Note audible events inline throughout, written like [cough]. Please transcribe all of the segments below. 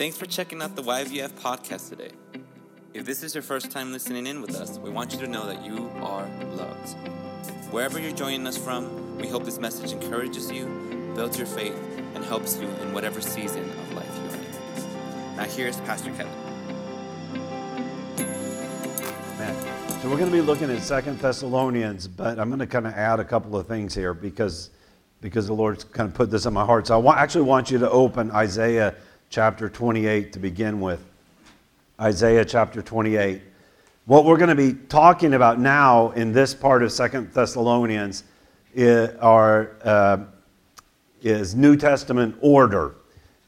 Thanks for checking out the YVF podcast today. If this is your first time listening in with us, we want you to know that you are loved. Wherever you're joining us from, we hope this message encourages you, builds your faith, and helps you in whatever season of life you're in. Now, here's Pastor Kevin. Man. So we're going to be looking at Second Thessalonians, but I'm going to kind of add a couple of things here because because the Lord's kind of put this in my heart. So I wa- actually want you to open Isaiah chapter 28 to begin with. Isaiah chapter 28. What we're going to be talking about now in this part of Second Thessalonians is, are, uh, is New Testament order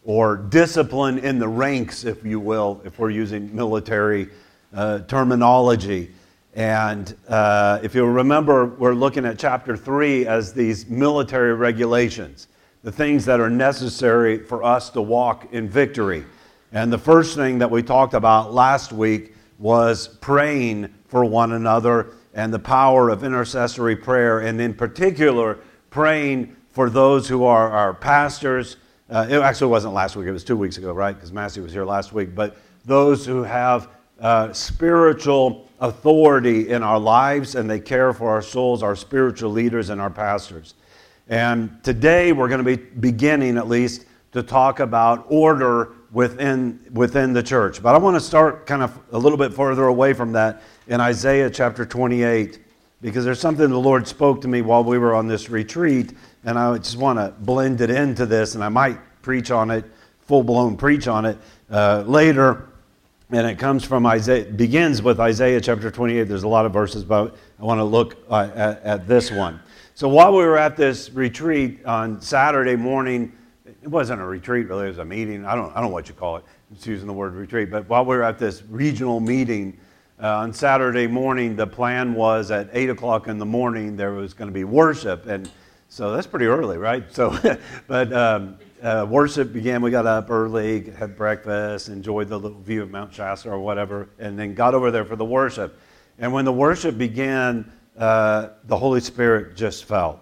or discipline in the ranks, if you will, if we're using military uh, terminology. And uh, if you remember, we're looking at chapter 3 as these military regulations, the things that are necessary for us to walk in victory. And the first thing that we talked about last week was praying for one another and the power of intercessory prayer, and in particular, praying for those who are our pastors. Uh, it actually wasn't last week, it was two weeks ago, right? Because Massey was here last week. But those who have uh, spiritual authority in our lives and they care for our souls, our spiritual leaders and our pastors. And today we're going to be beginning, at least, to talk about order within, within the church. But I want to start kind of a little bit further away from that in Isaiah chapter 28, because there's something the Lord spoke to me while we were on this retreat, and I just want to blend it into this, and I might preach on it, full blown preach on it uh, later and it comes from Isaiah, begins with Isaiah chapter 28. There's a lot of verses, but I want to look uh, at, at, this one. So while we were at this retreat on Saturday morning, it wasn't a retreat really, it was a meeting. I don't, I don't know what you call it. I'm using the word retreat. But while we were at this regional meeting uh, on Saturday morning, the plan was at 8 o'clock in the morning there was going to be worship. And so that's pretty early, right? So, [laughs] but um, uh, worship began. We got up early, had breakfast, enjoyed the little view of Mount Shasta or whatever, and then got over there for the worship. And when the worship began, uh, the Holy Spirit just fell.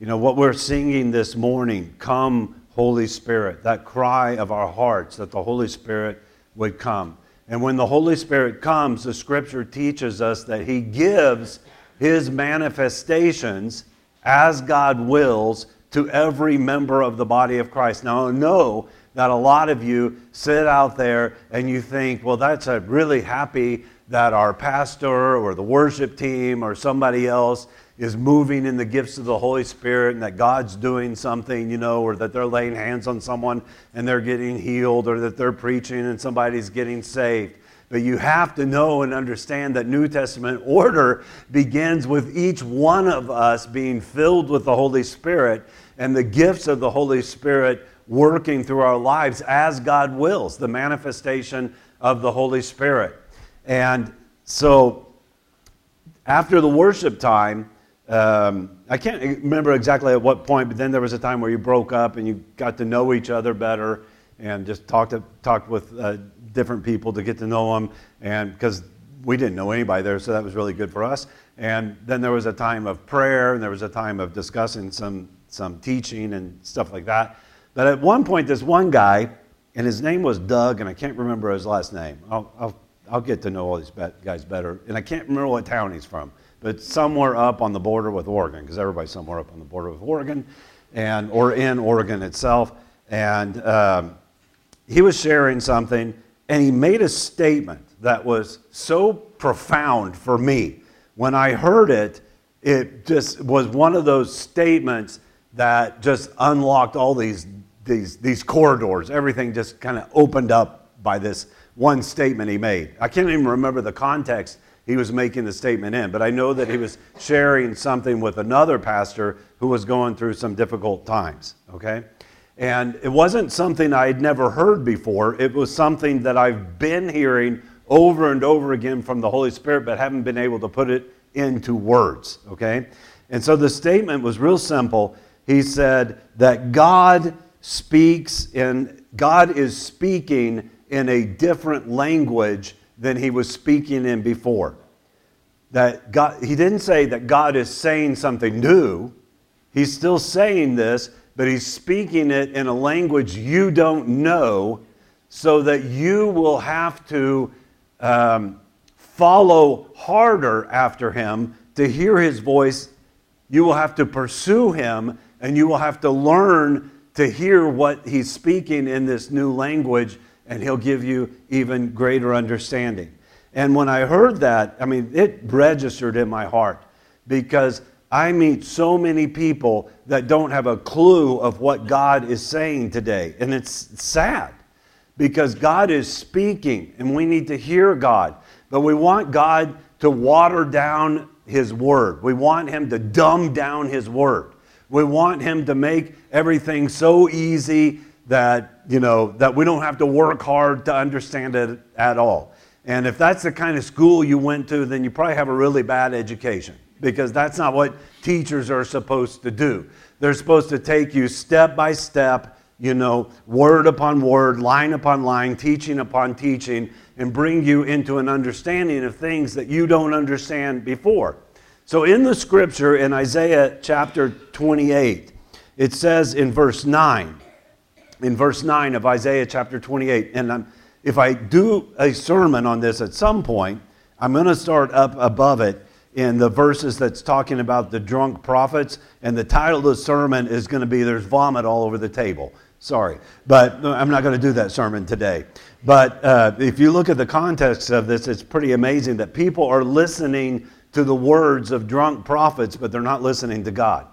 You know, what we're singing this morning, Come, Holy Spirit, that cry of our hearts that the Holy Spirit would come. And when the Holy Spirit comes, the scripture teaches us that He gives His manifestations as God wills to every member of the body of Christ. Now, I know that a lot of you sit out there and you think, well, that's a really happy that our pastor or the worship team or somebody else is moving in the gifts of the Holy Spirit and that God's doing something, you know, or that they're laying hands on someone and they're getting healed or that they're preaching and somebody's getting saved. But you have to know and understand that New Testament order begins with each one of us being filled with the Holy Spirit and the gifts of the Holy Spirit working through our lives as God wills, the manifestation of the Holy Spirit. And so after the worship time, um, I can't remember exactly at what point, but then there was a time where you broke up and you got to know each other better and just talked, to, talked with uh, different people to get to know them. And because we didn't know anybody there, so that was really good for us. And then there was a time of prayer, and there was a time of discussing some some teaching and stuff like that. But at one point, this one guy, and his name was Doug, and I can't remember his last name. I'll, I'll, I'll get to know all these guys better. And I can't remember what town he's from, but somewhere up on the border with Oregon, because everybody's somewhere up on the border with Oregon, and, or in Oregon itself. And um, he was sharing something, and he made a statement that was so profound for me. When I heard it, it just was one of those statements that just unlocked all these, these, these corridors. Everything just kind of opened up by this one statement he made. I can't even remember the context he was making the statement in, but I know that he was sharing something with another pastor who was going through some difficult times, okay? And it wasn't something I'd never heard before. It was something that I've been hearing over and over again from the Holy Spirit, but haven't been able to put it into words, okay? And so the statement was real simple he said that God speaks and God is speaking in a different language than he was speaking in before. That God, he didn't say that God is saying something new. He's still saying this, but he's speaking it in a language you don't know so that you will have to um, follow harder after him to hear his voice. You will have to pursue him and you will have to learn to hear what he's speaking in this new language, and he'll give you even greater understanding. And when I heard that, I mean, it registered in my heart because I meet so many people that don't have a clue of what God is saying today. And it's sad because God is speaking and we need to hear God. But we want God to water down His Word, we want Him to dumb down His Word. We want Him to make everything so easy that, you know, that we don't have to work hard to understand it at all. And if that's the kind of school you went to, then you probably have a really bad education because that's not what teachers are supposed to do. They're supposed to take you step by step, you know, word upon word, line upon line, teaching upon teaching, and bring you into an understanding of things that you don't understand before. So in the scripture in Isaiah chapter 28, it says in verse 9, in verse 9 of Isaiah chapter 28, and I'm, if I do a sermon on this at some point, I'm going to start up above it in the verses that's talking about the drunk prophets, and the title of the sermon is going to be There's Vomit All Over the Table. Sorry, but I'm not going to do that sermon today. But uh, if you look at the context of this, it's pretty amazing that people are listening to the words of drunk prophets, but they're not listening to God.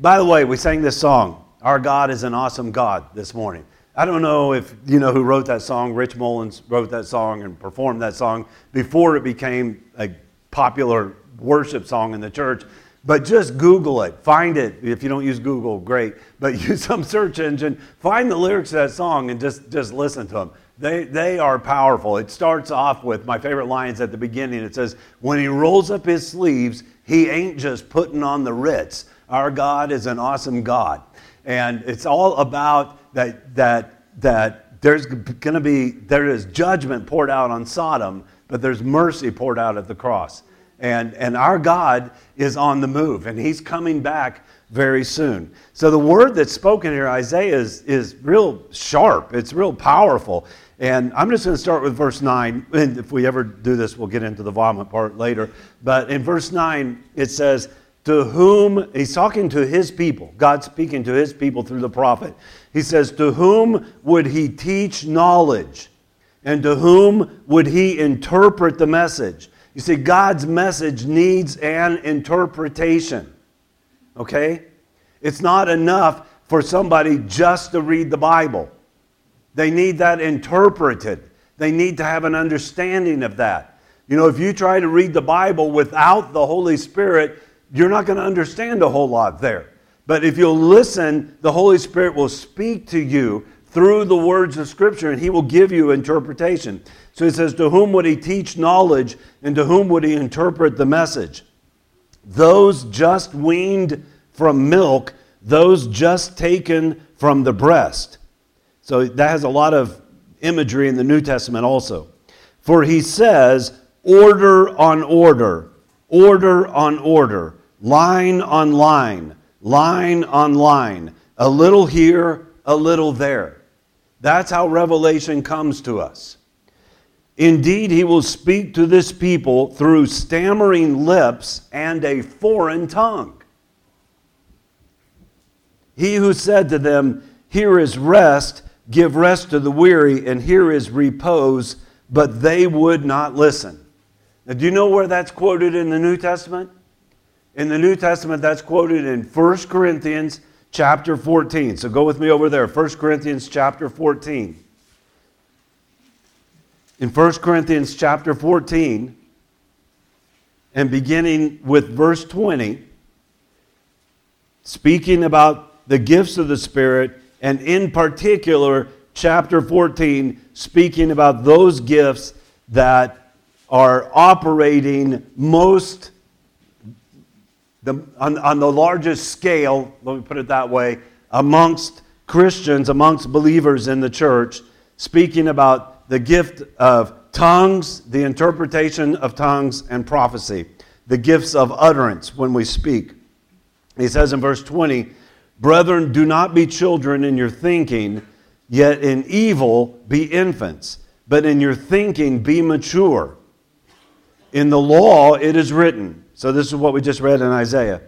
By the way, we sang this song, Our God is an Awesome God, this morning. I don't know if you know who wrote that song. Rich Mullins wrote that song and performed that song before it became a popular worship song in the church. But just Google it. Find it. If you don't use Google, great. But [laughs] use some search engine. Find the lyrics to that song and just, just listen to them. They, they are powerful. It starts off with my favorite lines at the beginning. It says, When he rolls up his sleeves, he ain't just putting on the Ritz. Our God is an awesome God. And it's all about that, that, that there's going to be, there is judgment poured out on Sodom, but there's mercy poured out at the cross. And, and our God is on the move, and he's coming back very soon. So the word that's spoken here, Isaiah, is, is real sharp. It's real powerful. And I'm just going to start with verse 9. And if we ever do this, we'll get into the vomit part later. But in verse 9, it says, To whom, he's talking to his people, God speaking to his people through the prophet. He says, To whom would he teach knowledge? And to whom would he interpret the message? You see, God's message needs an interpretation. Okay? It's not enough for somebody just to read the Bible. They need that interpreted. They need to have an understanding of that. You know, if you try to read the Bible without the Holy Spirit, you're not going to understand a whole lot there. But if you'll listen, the Holy Spirit will speak to you through the words of Scripture and He will give you interpretation. So He says, To whom would He teach knowledge and to whom would He interpret the message? Those just weaned from milk, those just taken from the breast. So that has a lot of imagery in the New Testament also. For he says, order on order, order on order, line on line, line on line, a little here, a little there. That's how revelation comes to us. Indeed, he will speak to this people through stammering lips and a foreign tongue. He who said to them, Here is rest, Give rest to the weary, and here is repose, but they would not listen. Now, do you know where that's quoted in the New Testament? In the New Testament, that's quoted in 1 Corinthians chapter 14. So go with me over there, 1 Corinthians chapter 14. In 1 Corinthians chapter 14, and beginning with verse 20, speaking about the gifts of the Spirit and in particular, chapter 14, speaking about those gifts that are operating most the, on, on the largest scale, let me put it that way, amongst Christians, amongst believers in the church, speaking about the gift of tongues, the interpretation of tongues, and prophecy, the gifts of utterance when we speak. He says in verse 20, Brethren, do not be children in your thinking, Yet in evil be infants, but in your thinking be mature. In the law it is written. So this is what we just read in Isaiah.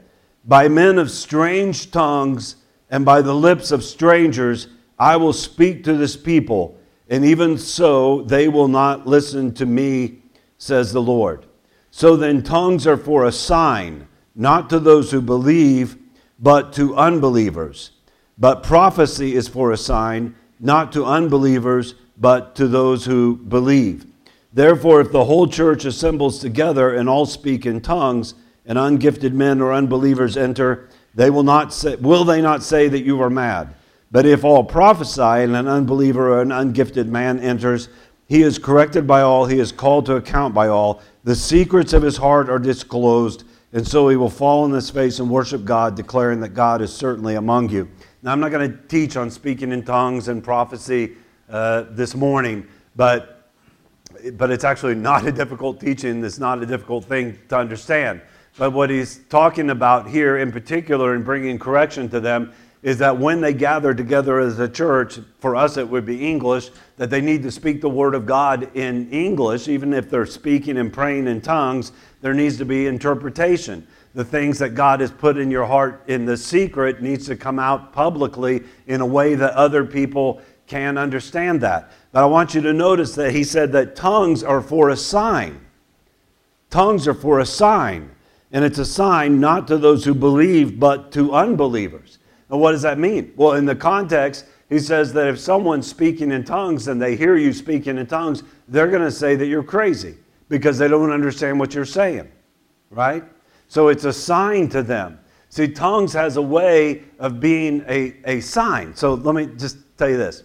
By men of strange tongues and by the lips of strangers I will speak to this people, and even so they will not listen to me, says the Lord. So then tongues are for a sign, not to those who believe, but to unbelievers. But prophecy is for a sign not to unbelievers, but to those who believe. Therefore, if the whole church assembles together and all speak in tongues, and ungifted men or unbelievers enter, they will not say, will they not say that you are mad? But if all prophesy and an unbeliever or an ungifted man enters, he is corrected by all, he is called to account by all. The secrets of his heart are disclosed, and so he will fall on his face and worship God, declaring that God is certainly among you. Now, I'm not going to teach on speaking in tongues and prophecy uh, this morning, but, but it's actually not a difficult teaching. It's not a difficult thing to understand. But what he's talking about here in particular and bringing correction to them is that when they gather together as a church, for us it would be English, that they need to speak the word of God in English, even if they're speaking and praying in tongues, there needs to be interpretation the things that God has put in your heart in the secret needs to come out publicly in a way that other people can understand that. But I want you to notice that he said that tongues are for a sign. Tongues are for a sign. And it's a sign not to those who believe, but to unbelievers. Now, what does that mean? Well, in the context, he says that if someone's speaking in tongues and they hear you speaking in tongues, they're going to say that you're crazy because they don't understand what you're saying, right? So it's a sign to them. See, tongues has a way of being a, a sign. So let me just tell you this.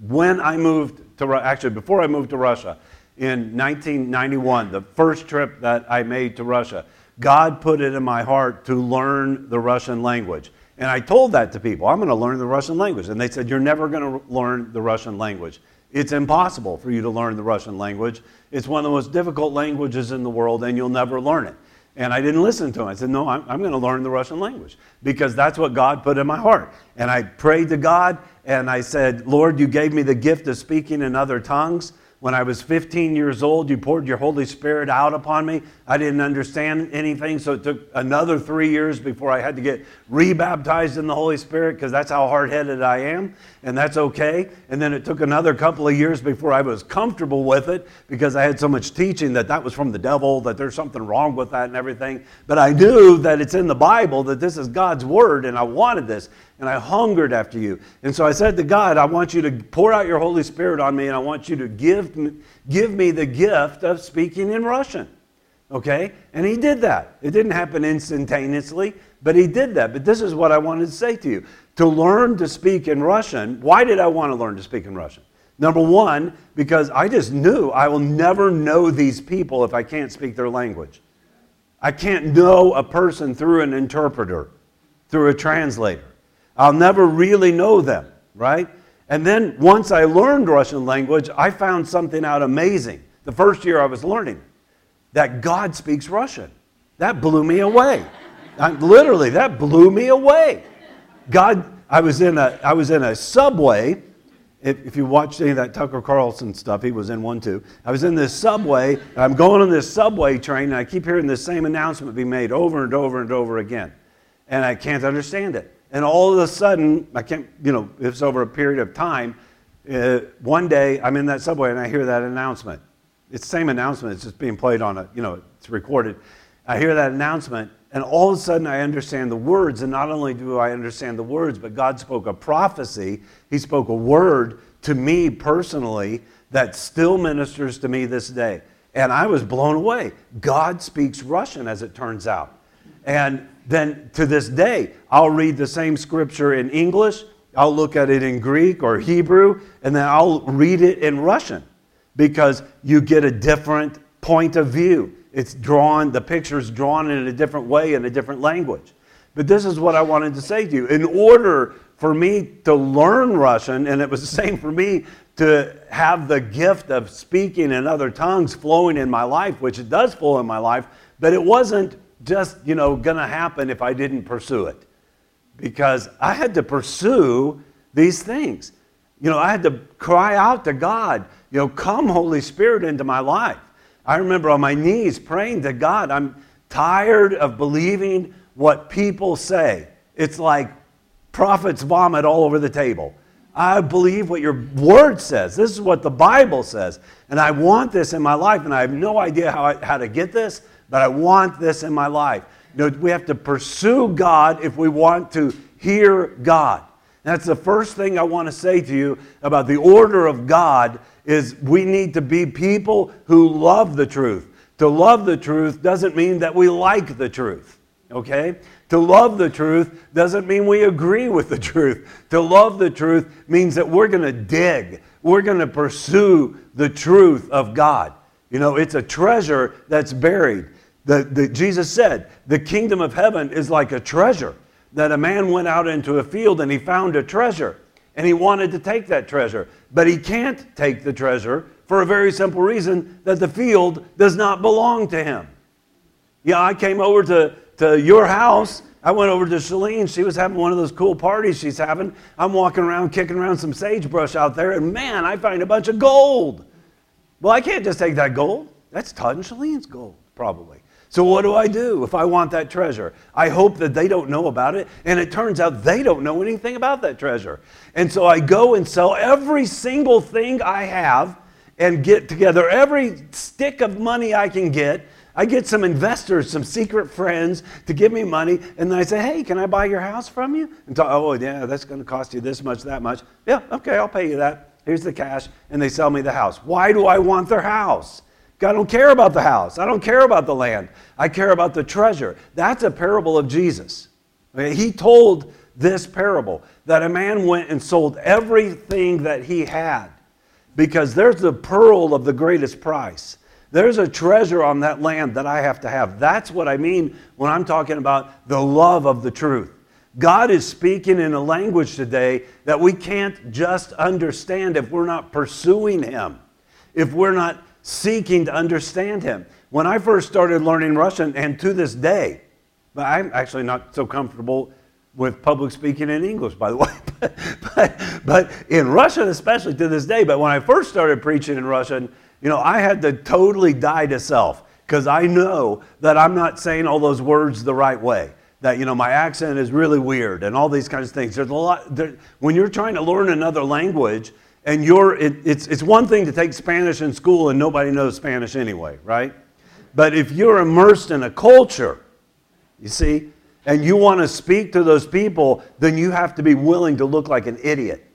When I moved to, actually, before I moved to Russia in 1991, the first trip that I made to Russia, God put it in my heart to learn the Russian language. And I told that to people. I'm going to learn the Russian language. And they said, You're never going to learn the Russian language. It's impossible for you to learn the Russian language. It's one of the most difficult languages in the world, and you'll never learn it. And I didn't listen to him. I said, No, I'm, I'm going to learn the Russian language because that's what God put in my heart. And I prayed to God and I said, Lord, you gave me the gift of speaking in other tongues. When I was 15 years old, you poured your Holy Spirit out upon me. I didn't understand anything, so it took another three years before I had to get rebaptized in the Holy Spirit because that's how hard headed I am, and that's okay. And then it took another couple of years before I was comfortable with it because I had so much teaching that that was from the devil, that there's something wrong with that and everything. But I knew that it's in the Bible, that this is God's Word, and I wanted this and I hungered after you. And so I said to God, I want you to pour out your Holy Spirit on me, and I want you to give me, give me the gift of speaking in Russian. Okay? And he did that. It didn't happen instantaneously, but he did that. But this is what I wanted to say to you. To learn to speak in Russian, why did I want to learn to speak in Russian? Number one, because I just knew I will never know these people if I can't speak their language. I can't know a person through an interpreter, through a translator. I'll never really know them, right? And then once I learned Russian language, I found something out amazing. The first year I was learning that God speaks Russian. That blew me away. I, literally, that blew me away. God, I was in a, I was in a subway. If, if you watched any of that Tucker Carlson stuff, he was in one too. I was in this subway, and I'm going on this subway train, and I keep hearing the same announcement be made over and over and over again. And I can't understand it. And all of a sudden, I can't, you know, it's over a period of time. Uh, one day, I'm in that subway and I hear that announcement. It's the same announcement, it's just being played on a, you know, it's recorded. I hear that announcement, and all of a sudden I understand the words. And not only do I understand the words, but God spoke a prophecy. He spoke a word to me personally that still ministers to me this day. And I was blown away. God speaks Russian, as it turns out. And then to this day, I'll read the same scripture in English, I'll look at it in Greek or Hebrew, and then I'll read it in Russian because you get a different point of view. It's drawn, the picture is drawn in a different way in a different language. But this is what I wanted to say to you. In order for me to learn Russian, and it was the [laughs] same for me to have the gift of speaking in other tongues flowing in my life, which it does flow in my life, but it wasn't just, you know, to happen if I didn't pursue it. Because I had to pursue these things. You know, I had to cry out to God, you know, come, Holy Spirit, into my life. I remember on my knees praying to God, I'm tired of believing what people say. It's like prophets vomit all over the table. I believe what your word says. This is what the Bible says. And I want this in my life. And I have no idea how, I, how to get this, but I want this in my life. You know, we have to pursue God if we want to hear God. That's the first thing I want to say to you about the order of God is we need to be people who love the truth. To love the truth doesn't mean that we like the truth. Okay? To love the truth doesn't mean we agree with the [laughs] truth. To love the truth means that we're going to dig. We're going to pursue the truth of God. You know, it's a treasure that's buried. The, the, Jesus said, the kingdom of heaven is like a treasure that a man went out into a field and he found a treasure and he wanted to take that treasure. But he can't take the treasure for a very simple reason that the field does not belong to him. Yeah, I came over to, to your house. I went over to Shalene. She was having one of those cool parties she's having. I'm walking around, kicking around some sagebrush out there, and man, I find a bunch of gold. Well, I can't just take that gold. That's Todd and Shalene's gold, probably. So, what do I do if I want that treasure? I hope that they don't know about it, and it turns out they don't know anything about that treasure. And so I go and sell every single thing I have and get together every stick of money I can get. I get some investors, some secret friends to give me money, and then I say, Hey, can I buy your house from you? And talk, oh, yeah, that's going to cost you this much, that much. Yeah, okay, I'll pay you that. Here's the cash, and they sell me the house. Why do I want their house? I don't care about the house. I don't care about the land. I care about the treasure. That's a parable of Jesus. He told this parable that a man went and sold everything that he had because there's the pearl of the greatest price. There's a treasure on that land that I have to have. That's what I mean when I'm talking about the love of the truth. God is speaking in a language today that we can't just understand if we're not pursuing Him, if we're not seeking to understand him. When I first started learning Russian, and to this day, but I'm actually not so comfortable with public speaking in English, by the [laughs] way, but, but, but in Russian, especially to this day. But when I first started preaching in Russian, you know, I had to totally die to self because I know that I'm not saying all those words the right way. That you know my accent is really weird and all these kinds of things. There's a lot. There, when you're trying to learn another language, and you're, it, it's, it's one thing to take Spanish in school and nobody knows Spanish anyway, right? But if you're immersed in a culture, you see, and you want to speak to those people, then you have to be willing to look like an idiot.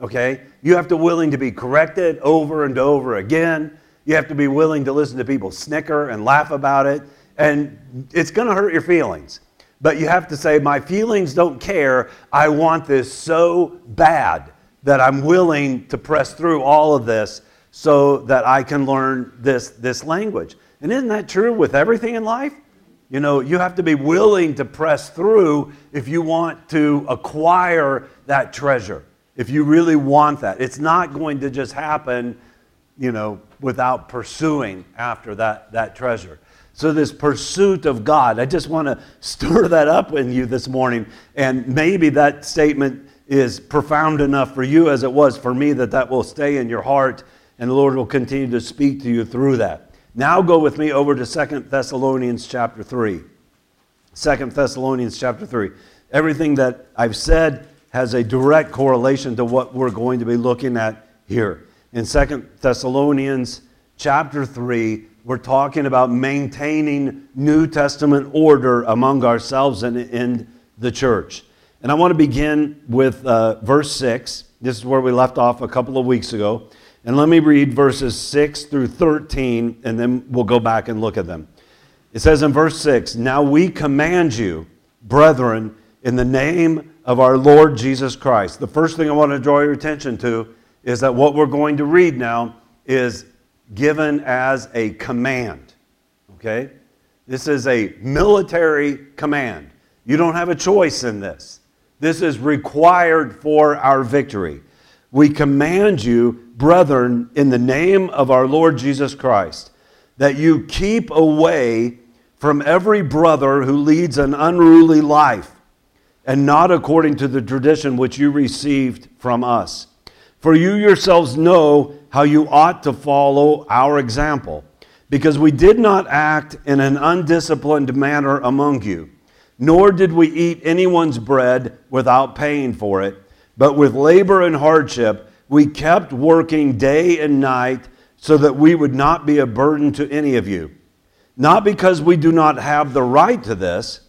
Okay? You have to willing to be corrected over and over again. You have to be willing to listen to people snicker and laugh about it. And it's going to hurt your feelings. But you have to say, My feelings don't care. I want this so bad that I'm willing to press through all of this so that I can learn this, this language. And isn't that true with everything in life? You know, you have to be willing to press through if you want to acquire that treasure, if you really want that. It's not going to just happen, you know, without pursuing after that, that treasure. So, this pursuit of God, I just want to [laughs] stir that up in you this morning. And maybe that statement is profound enough for you as it was for me that that will stay in your heart and the Lord will continue to speak to you through that. Now go with me over to Second Thessalonians chapter 3. 2 Thessalonians chapter 3. Everything that I've said has a direct correlation to what we're going to be looking at here. In Second Thessalonians chapter 3, we're talking about maintaining New Testament order among ourselves and in the church. And I want to begin with uh, verse 6. This is where we left off a couple of weeks ago. And let me read verses 6 through 13, and then we'll go back and look at them. It says in verse 6 Now we command you, brethren, in the name of our Lord Jesus Christ. The first thing I want to draw your attention to is that what we're going to read now is given as a command. Okay? This is a military command. You don't have a choice in this. This is required for our victory. We command you, brethren, in the name of our Lord Jesus Christ, that you keep away from every brother who leads an unruly life and not according to the tradition which you received from us. For you yourselves know how you ought to follow our example, because we did not act in an undisciplined manner among you, nor did we eat anyone's bread without paying for it, but with labor and hardship we kept working day and night so that we would not be a burden to any of you. Not because we do not have the right to this,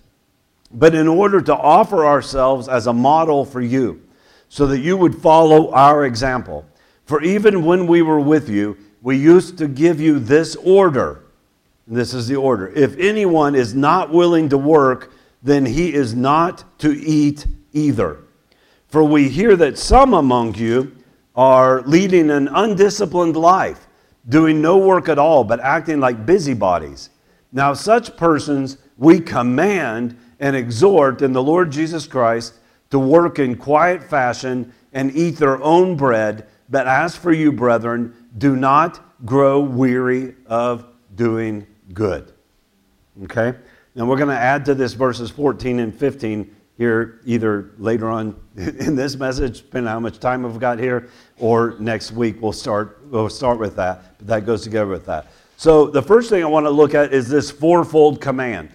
but in order to offer ourselves as a model for you, so that you would follow our example. For even when we were with you, we used to give you this order. This is the order. If anyone is not willing to work, then he is not to eat either. For we hear that some among you are leading an undisciplined life, doing no work at all, but acting like busybodies. Now, such persons we command and exhort in the Lord Jesus Christ to work in quiet fashion and eat their own bread. But as for you, brethren, do not grow weary of doing good. Okay? Now we're going to add to this verses 14 and 15 here either later on [laughs] in this message, depending on how much time we've got here, or next week we'll start, we'll start with that. But that goes together with that. So the first thing I want to look at is this fourfold command,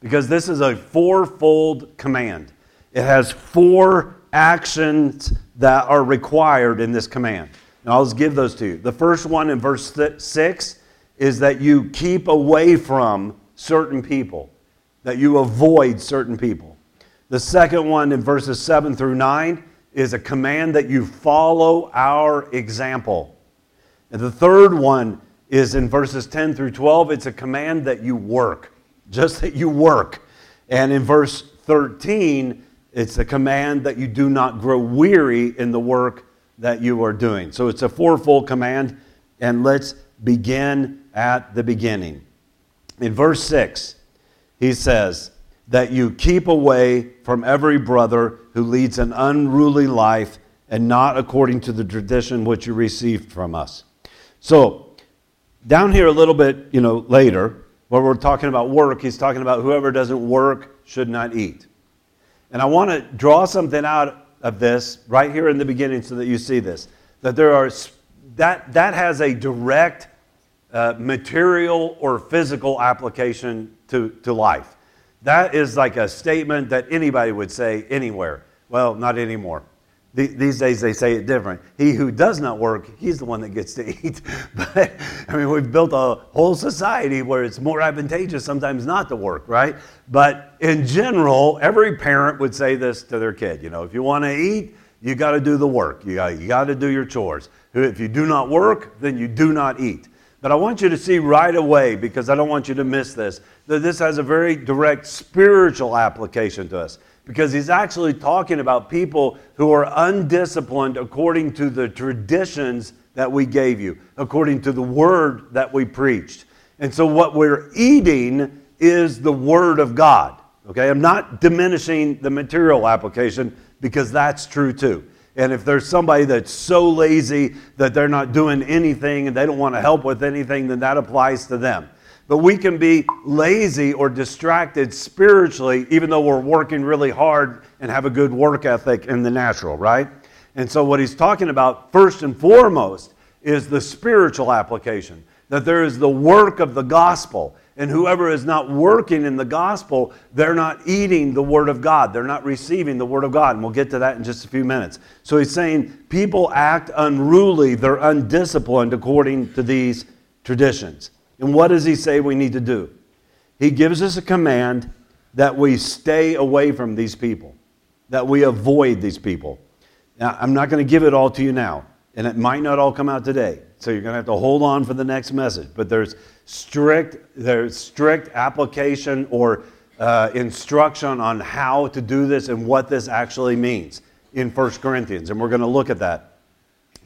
because this is a fourfold command. It has four actions that are required in this command. And I'll just give those to you. The first one in verse 6 is that you keep away from certain people, that you avoid certain people. The second one in verses 7 through 9 is a command that you follow our example. And the third one is in verses 10 through 12, it's a command that you work, just that you work. And in verse 13, it's a command that you do not grow weary in the work that you are doing. So it's a fourfold command, and let's begin at the beginning. In verse 6, he says, that you keep away from every brother who leads an unruly life and not according to the tradition which you received from us. So, down here a little bit, you know, later, where we're talking about work, he's talking about whoever doesn't work should not eat. And I want to draw something out of this right here in the beginning so that you see this. That there are that that has a direct uh, material or physical application to, to life. That is like a statement that anybody would say anywhere. Well, not anymore. These days they say it different. He who does not work, he's the one that gets to [laughs] eat. But I mean, we've built a whole society where it's more advantageous sometimes not to work, right? But in general, every parent would say this to their kid. You know, if you want to eat, you got to do the work. You got, you got to do your chores. If you do not work, then you do not eat. But I want you to see right away, because I don't want you to miss this, that this has a very direct spiritual application to us. Because he's actually talking about people who are undisciplined according to the traditions that we gave you, according to the word that we preached. And so, what we're eating is the word of God. Okay, I'm not diminishing the material application because that's true too. And if there's somebody that's so lazy that they're not doing anything and they don't want to help with anything, then that applies to them. But we can be lazy or distracted spiritually, even though we're working really hard and have a good work ethic in the natural, right? And so, what he's talking about, first and foremost, is the spiritual application that there is the work of the gospel. And whoever is not working in the gospel, they're not eating the Word of God. They're not receiving the Word of God. And we'll get to that in just a few minutes. So he's saying people act unruly, they're undisciplined according to these traditions. And what does he say we need to do? He gives us a command that we stay away from these people, that we avoid these people. Now, I'm not going to give it all to you now, and it might not all come out today. So you're going to have to hold on for the next message. But there's strict, there's strict application or uh, instruction on how to do this and what this actually means in 1 Corinthians. And we're going to look at that.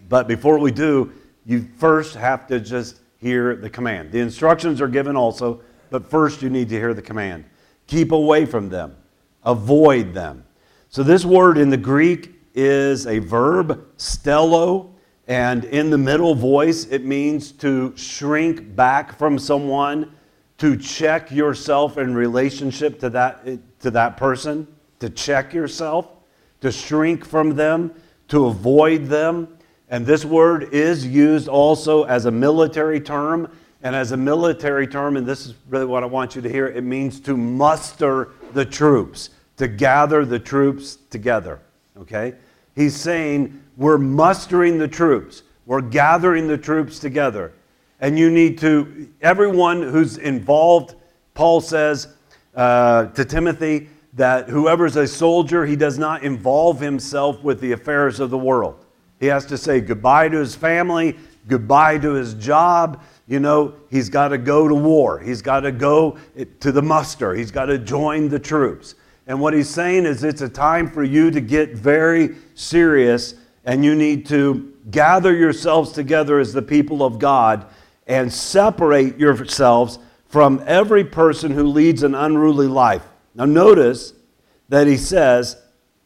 But before we do, you first have to just hear the command. The instructions are given also, but first you need to hear the command. Keep away from them, avoid them. So, this word in the Greek is a verb, stello, and in the middle voice, it means to shrink back from someone, to check yourself in relationship to that, to that person, to check yourself, to shrink from them, to avoid them. And this word is used also as a military term. And as a military term, and this is really what I want you to hear, it means to muster the troops, to gather the troops together. Okay? He's saying, we're mustering the troops, we're gathering the troops together. And you need to, everyone who's involved, Paul says uh, to Timothy, that whoever's a soldier, he does not involve himself with the affairs of the world. He has to say goodbye to his family, goodbye to his job. You know, he's got to go to war. He's got to go to the muster. He's got to join the troops. And what he's saying is it's a time for you to get very serious and you need to gather yourselves together as the people of God and separate yourselves from every person who leads an unruly life. Now, notice that he says,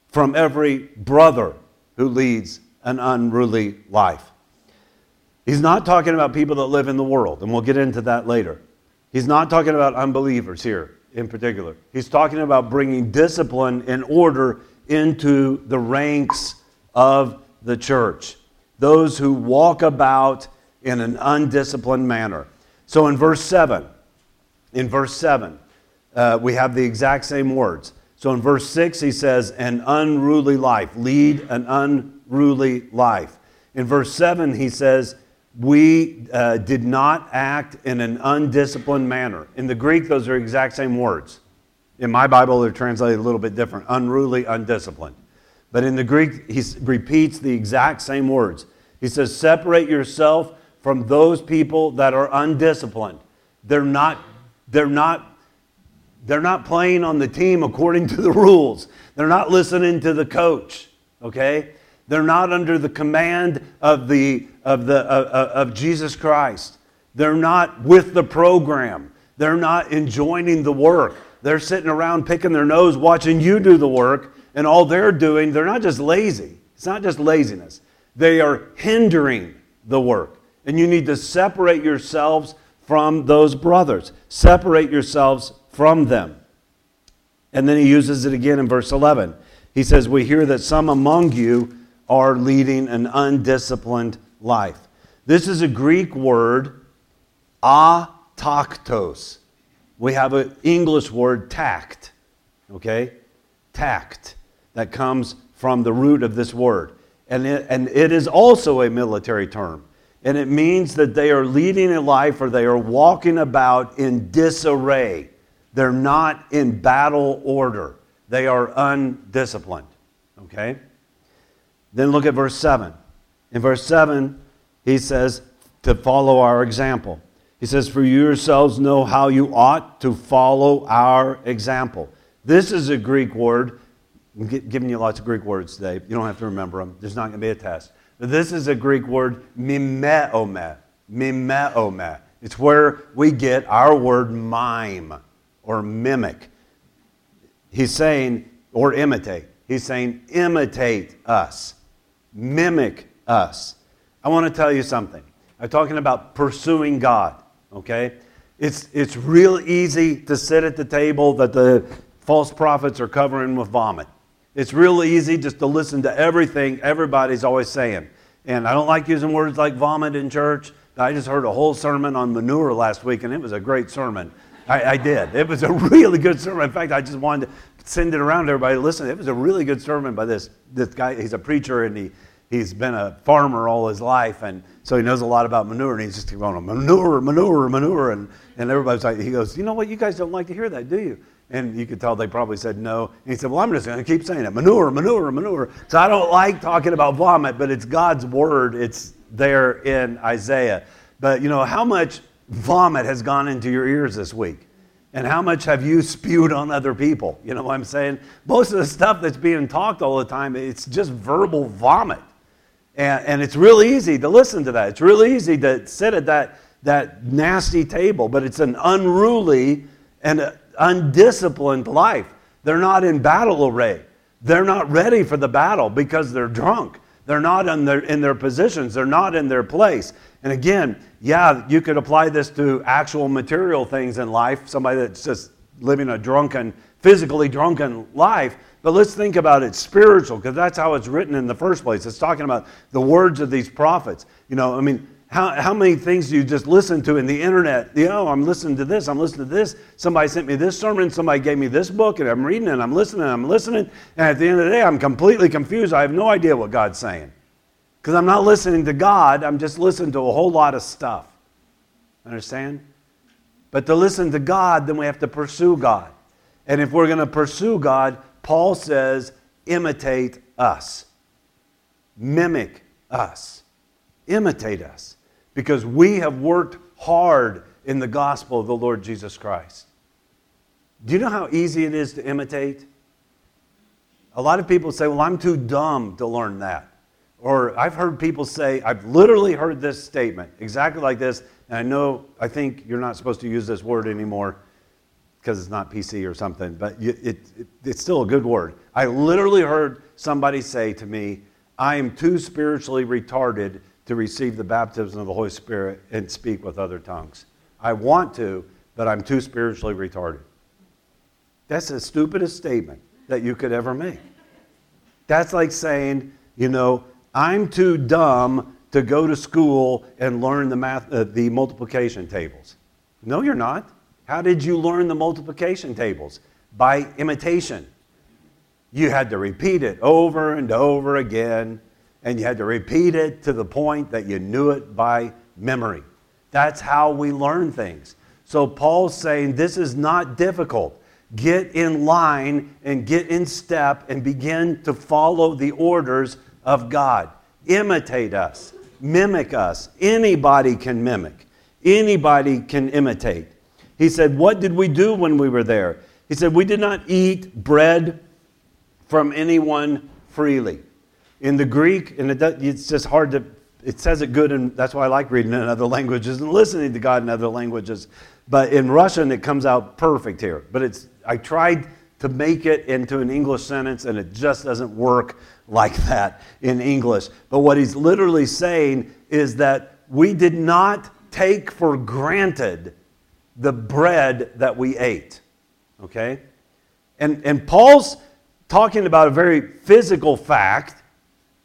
from every brother who leads an unruly life. He's not talking about people that live in the world, and we'll get into that later. He's not talking about unbelievers here in particular. He's talking about bringing discipline and order into the ranks of the church, those who walk about in an undisciplined manner. So in verse 7, in verse 7, uh, we have the exact same words. So in verse 6, he says, an unruly life, lead an unruly life. In verse 7, he says, we uh, did not act in an undisciplined manner. In the Greek, those are exact same words. In my Bible, they're translated a little bit different unruly, undisciplined. But in the Greek, he repeats the exact same words. He says, Separate yourself from those people that are undisciplined. They're not, they're not they're not playing on the team according to the rules. They're not listening to the coach, okay? They're not under the command of, the, of, the, uh, of Jesus Christ. They're not with the program. They're not enjoying the work. They're sitting around picking their nose, watching you do the work, and all they're doing, they're not just lazy. It's not just laziness. They are hindering the work. And you need to separate yourselves from those brothers. Separate yourselves from them. And then he uses it again in verse 11. He says, We hear that some among you are leading an undisciplined life. This is a Greek word, ataktos. We have an English word, tact. Okay? Tact. That comes from the root of this word. And it, and it is also a military term. And it means that they are leading a life or they are walking about in disarray. They're not in battle order, they are undisciplined. Okay? Then look at verse 7. In verse 7, he says to follow our example. He says, For you yourselves know how you ought to follow our example. This is a Greek word. I'm giving you lots of Greek words today. You don't have to remember them. There's not going to be a test. But this is a Greek word, mimeome. Mimeome. It's where we get our word mime or mimic. He's saying, or imitate. He's saying, imitate us, mimic us. I want to tell you something. I'm talking about pursuing God, okay? It's, it's real easy to sit at the table that the false prophets are covering with vomit. It's real easy just to listen to everything everybody's always saying. And I don't like using words like vomit in church. I just heard a whole sermon on manure last week, and it was a great sermon. I, I, did. It was a [laughs] really good sermon. In fact, I just wanted to send it around to everybody. Listen, it was a really good sermon by this, this guy. He's a preacher and he, he's been a farmer all his life. And so he knows a lot about manure. And he's just going, manure, manure, manure. And, and everybody's like, he goes, you know what? You guys don't like to hear that, do you? And you could tell they probably said no. And he said, well, I'm just going to keep saying it manure, manure, manure. So I don't like talking about vomit, but it's God's word. It's there in Isaiah. But, you know, how much vomit has gone into your ears this week? And how much have you spewed on other people? You know what I'm saying? Most of the stuff that's being talked all the time, it's just verbal vomit. And, and it's real easy to listen to that. It's real easy to sit at that, that nasty table, but it's an unruly and undisciplined life. They're not in battle array. They're not ready for the battle because they're drunk. They're not in their, in their positions. They're not in their place. And again, yeah, you could apply this to actual material things in life, somebody that's just living a drunken, physically drunken life. But let's think about it spiritual, because that's how it's written in the first place. It's talking about the words of these prophets. You know, I mean, how, how many things do you just listen to in the internet? You know, I'm listening to this, I'm listening to this. Somebody sent me this sermon, somebody gave me this book, and I'm reading and I'm listening and I'm listening. And at the end of the day, I'm completely confused. I have no idea what God's saying. Because I'm not listening to God, I'm just listening to a whole lot of stuff. Understand? But to listen to God, then we have to pursue God. And if we're going to pursue God, Paul says, imitate us, mimic us, imitate us, because we have worked hard in the gospel of the Lord Jesus Christ. Do you know how easy it is to imitate? A lot of people say, Well, I'm too dumb to learn that. Or I've heard people say, I've literally heard this statement exactly like this, and I know, I think you're not supposed to use this word anymore because it's not PC or something, but it, it, it's still a good word. I literally heard somebody say to me, I am too spiritually retarded to receive the baptism of the Holy Spirit and speak with other tongues. I want to, but I'm too spiritually retarded. That's the stupidest statement that you could ever make. That's like saying, you know, I'm too dumb to go to school and learn the, math, uh, the multiplication tables. No, you're not. How did you learn the multiplication tables? By imitation. You had to repeat it over and over again, and you had to repeat it to the point that you knew it by memory. That's how we learn things. So Paul's saying this is not difficult. Get in line and get in step and begin to follow the orders of God. Imitate us, mimic us. Anybody can mimic, anybody can imitate. He said, What did we do when we were there? He said, We did not eat bread from anyone freely. In the Greek, and it, it's just hard to, it says it good, and that's why I like reading in other languages and listening to God in other languages. But in Russian, it comes out perfect here. But it's, I tried to make it into an English sentence, and it just doesn't work like that in English. But what he's literally saying is that we did not take for granted the bread that we ate. Okay? And, and Paul's talking about a very physical fact,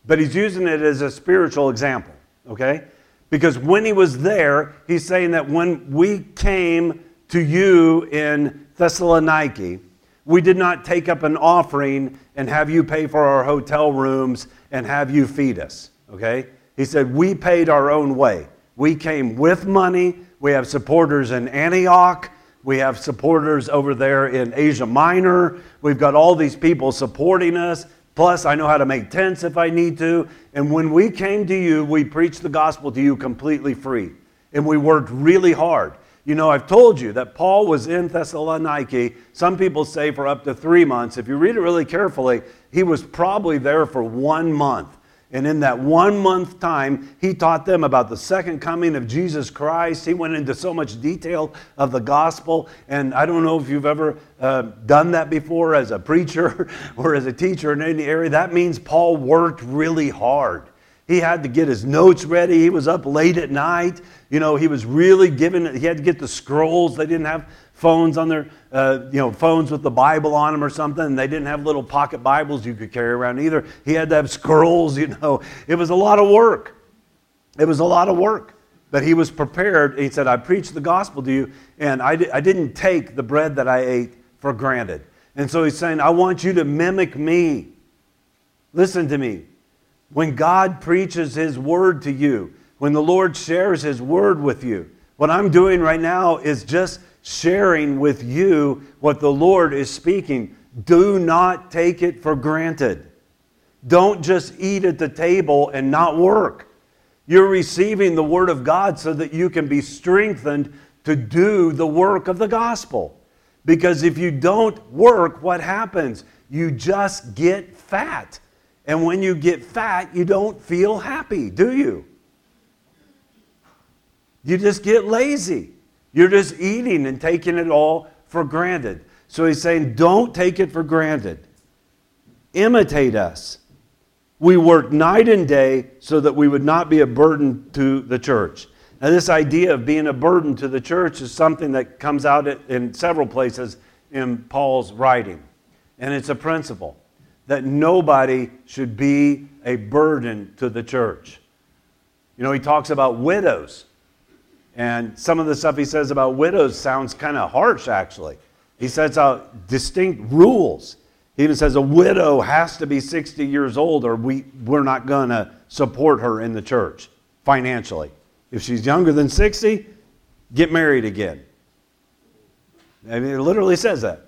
but he's using it as a spiritual example. Okay? Because when he was there, he's saying that when we came to you in Thessaloniki, we did not take up an offering and have you pay for our hotel rooms and have you feed us. Okay? He said, We paid our own way. We came with money, we have supporters in Antioch. We have supporters over there in Asia Minor. We've got all these people supporting us. Plus, I know how to make tents if I need to. And when we came to you, we preached the gospel to you completely free. And we worked really hard. You know, I've told you that Paul was in Thessaloniki, some people say for up to three months. If you read it really carefully, he was probably there for one month. And in that one month time, he taught them about the second coming of Jesus Christ. He went into so much detail of the gospel. And I don't know if you've ever uh, done that before as a preacher [laughs] or as a teacher in any area. That means Paul worked really hard. He had to get his notes ready. He was up late at night. You know, he was really giving, he had to get the scrolls. They didn't have phones on their, uh, you know, phones with the Bible on them or something. And they didn't have little pocket Bibles you could carry around either. He had to have scrolls, [laughs] you know. It was a lot of work. It was a lot of work. But he was prepared. He said, I preached the gospel to you, and I, di- I didn't take the bread that I ate for granted. And so he's saying, I want you to mimic me. Listen to me. When God preaches his word to you, when the Lord shares his word with you, what I'm doing right now is just sharing with you what the Lord is speaking. Do not take it for granted. Don't just eat at the table and not work. You're receiving the Word of God so that you can be strengthened to do the work of the gospel. Because if you don't work, what happens? You just get fat. And when you get fat, you don't feel happy, do you? You just get lazy. You're just eating and taking it all for granted. So he's saying, don't take it for granted. Imitate us. We work night and day so that we would not be a burden to the church. Now, this idea of being a burden to the church is something that comes out in several places in Paul's writing. And it's a principle. that nobody should be a burden to the church. You know, he talks about widows. And some of the stuff he says about widows sounds kind of harsh, actually. He sets out distinct rules. He even says a widow has to be 60 years old or we, we're not going to support her in the church financially. If she's younger than 60, get married again. I mean, it literally says that.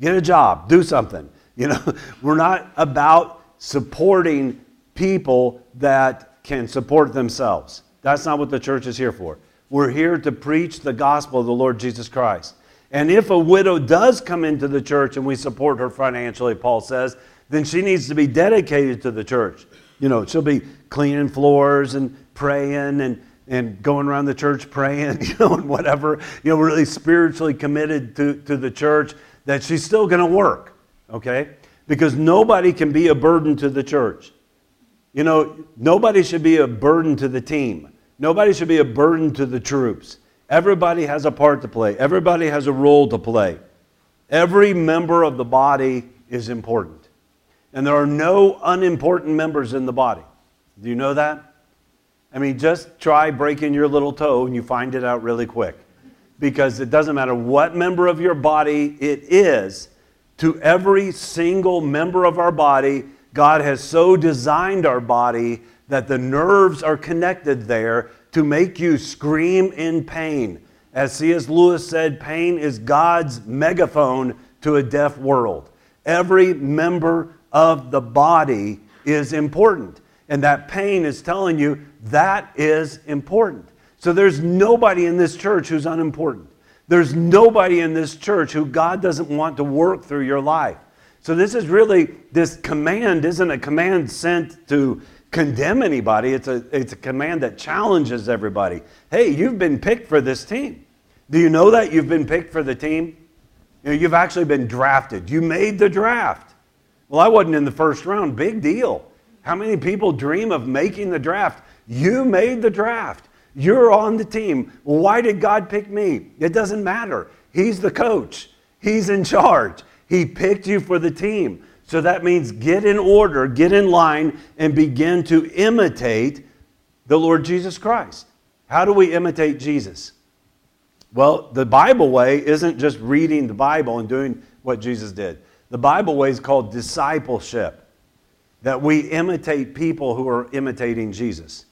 Get a job, do something. You know, [laughs] we're not about supporting people that can support themselves. That's not what the church is here for. We're here to preach the gospel of the Lord Jesus Christ. And if a widow does come into the church and we support her financially, Paul says, then she needs to be dedicated to the church. You know, she'll be cleaning floors and praying and, and going around the church praying, [laughs] you know, and whatever, you know, really spiritually committed to, to the church, that she's still going to work, okay? Because nobody can be a burden to the church. You know, nobody should be a burden to the team. Nobody should be a burden to the troops. Everybody has a part to play, everybody has a role to play. Every member of the body is important. And there are no unimportant members in the body. Do you know that? I mean, just try breaking your little toe and you find it out really quick. Because it doesn't matter what member of your body it is, to every single member of our body, God has so designed our body that the nerves are connected there to make you scream in pain. As C.S. Lewis said, pain is God's megaphone to a deaf world. Every member of the body is important. And that pain is telling you that is important. So there's nobody in this church who's unimportant. There's nobody in this church who God doesn't want to work through your life. So this is really, this command isn't a command sent to condemn anybody. It's a, it's a command that challenges everybody. Hey, you've been picked for this team. Do you know that you've been picked for the team? You know, you've actually been drafted. You made the draft. Well, I wasn't in the first round. Big deal. How many people dream of making the draft? You made the draft. You're on the team. Why did God pick me? It doesn't matter. He's the coach, He's in charge. He picked you for the team. So that means get in order, get in line, and begin to imitate the Lord Jesus Christ. How do we imitate Jesus? Well, the Bible way isn't just reading the Bible and doing what Jesus did. The Bible way is called discipleship, that we imitate people who are imitating Jesus.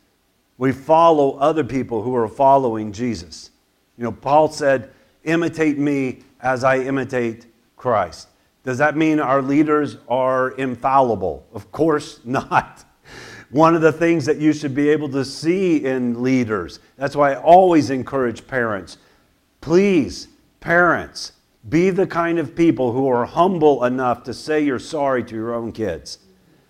We follow other people who are following Jesus. You know, Paul said, imitate me as I imitate Christ. Does that mean our leaders are infallible? Of course [laughs] not. One of the things that you should be able to see in leaders, that's why I always encourage parents please, parents, be the kind of people who are humble enough to say you're sorry to your own kids.